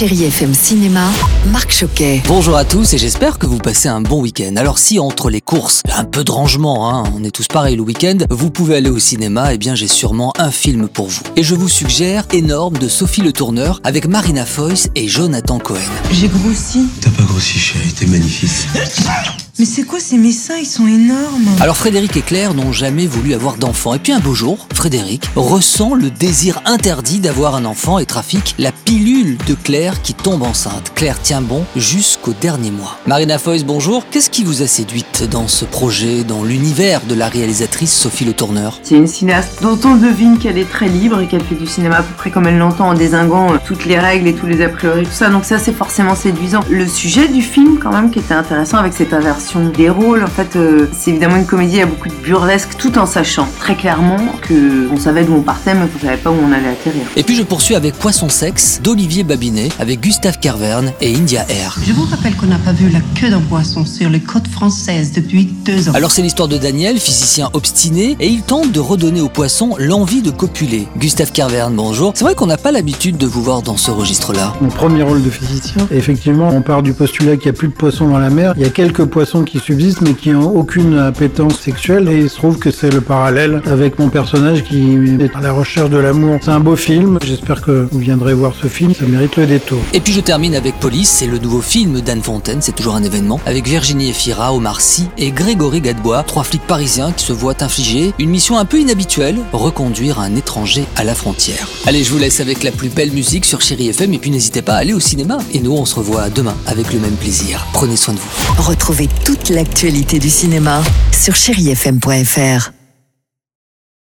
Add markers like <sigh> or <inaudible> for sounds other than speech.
Chéri FM Cinéma, Marc Choquet. Bonjour à tous et j'espère que vous passez un bon week-end. Alors si entre les courses, un peu de rangement, hein, on est tous pareils le week-end, vous pouvez aller au cinéma, eh bien j'ai sûrement un film pour vous. Et je vous suggère Énorme de Sophie Le Tourneur avec Marina Foïs et Jonathan Cohen. J'ai grossi. T'as pas grossi, chérie, t'es magnifique. <laughs> Mais c'est quoi ces messins Ils sont énormes. Alors Frédéric et Claire n'ont jamais voulu avoir d'enfant. Et puis un beau jour, Frédéric ressent le désir interdit d'avoir un enfant et trafique la pilule de Claire qui tombe enceinte. Claire tient bon jusqu'au dernier mois. Marina Foïs, bonjour. Qu'est-ce qui vous a séduite dans ce projet, dans l'univers de la réalisatrice Sophie Le Tourneur? C'est une cinéaste dont on devine qu'elle est très libre et qu'elle fait du cinéma à peu près comme elle l'entend en désinguant euh, toutes les règles et tous les a priori, tout ça. Donc ça, c'est forcément séduisant. Le sujet du film, quand même, qui était intéressant avec cette inversion des rôles. En fait, euh, c'est évidemment une comédie, il y a beaucoup de burlesque, tout en sachant très clairement que on savait d'où on partait, mais qu'on savait pas où on allait atterrir. Et puis je poursuis avec Poisson Sexe d'Olivier Babinet avec Gustave Carverne et India Air. Je vous rappelle qu'on n'a pas vu la queue d'un poisson sur les côtes françaises depuis deux ans. Alors c'est l'histoire de Daniel, physicien obstiné, et il tente de redonner au poisson l'envie de copuler. Gustave Carverne, bonjour. C'est vrai qu'on n'a pas l'habitude de vous voir dans ce registre-là. Mon premier rôle de physicien, effectivement, on part du postulat qu'il n'y a plus de poissons dans la mer. Il y a quelques poissons qui subsistent, mais qui n'ont aucune appétence sexuelle, et il se trouve que c'est le parallèle avec mon personnage qui est à la recherche de l'amour. C'est un beau film. J'espère que vous viendrez voir ce film. Ça mérite le détour. Et puis je termine avec Police, c'est le nouveau film d'Anne Fontaine, c'est toujours un événement, avec Virginie Efira, Omar Sy et Grégory Gadebois, trois flics parisiens qui se voient infliger une mission un peu inhabituelle, reconduire un étranger à la frontière. Allez, je vous laisse avec la plus belle musique sur Chéri FM et puis n'hésitez pas à aller au cinéma. Et nous, on se revoit demain avec le même plaisir. Prenez soin de vous. Retrouvez toute l'actualité du cinéma sur chérifm.fr.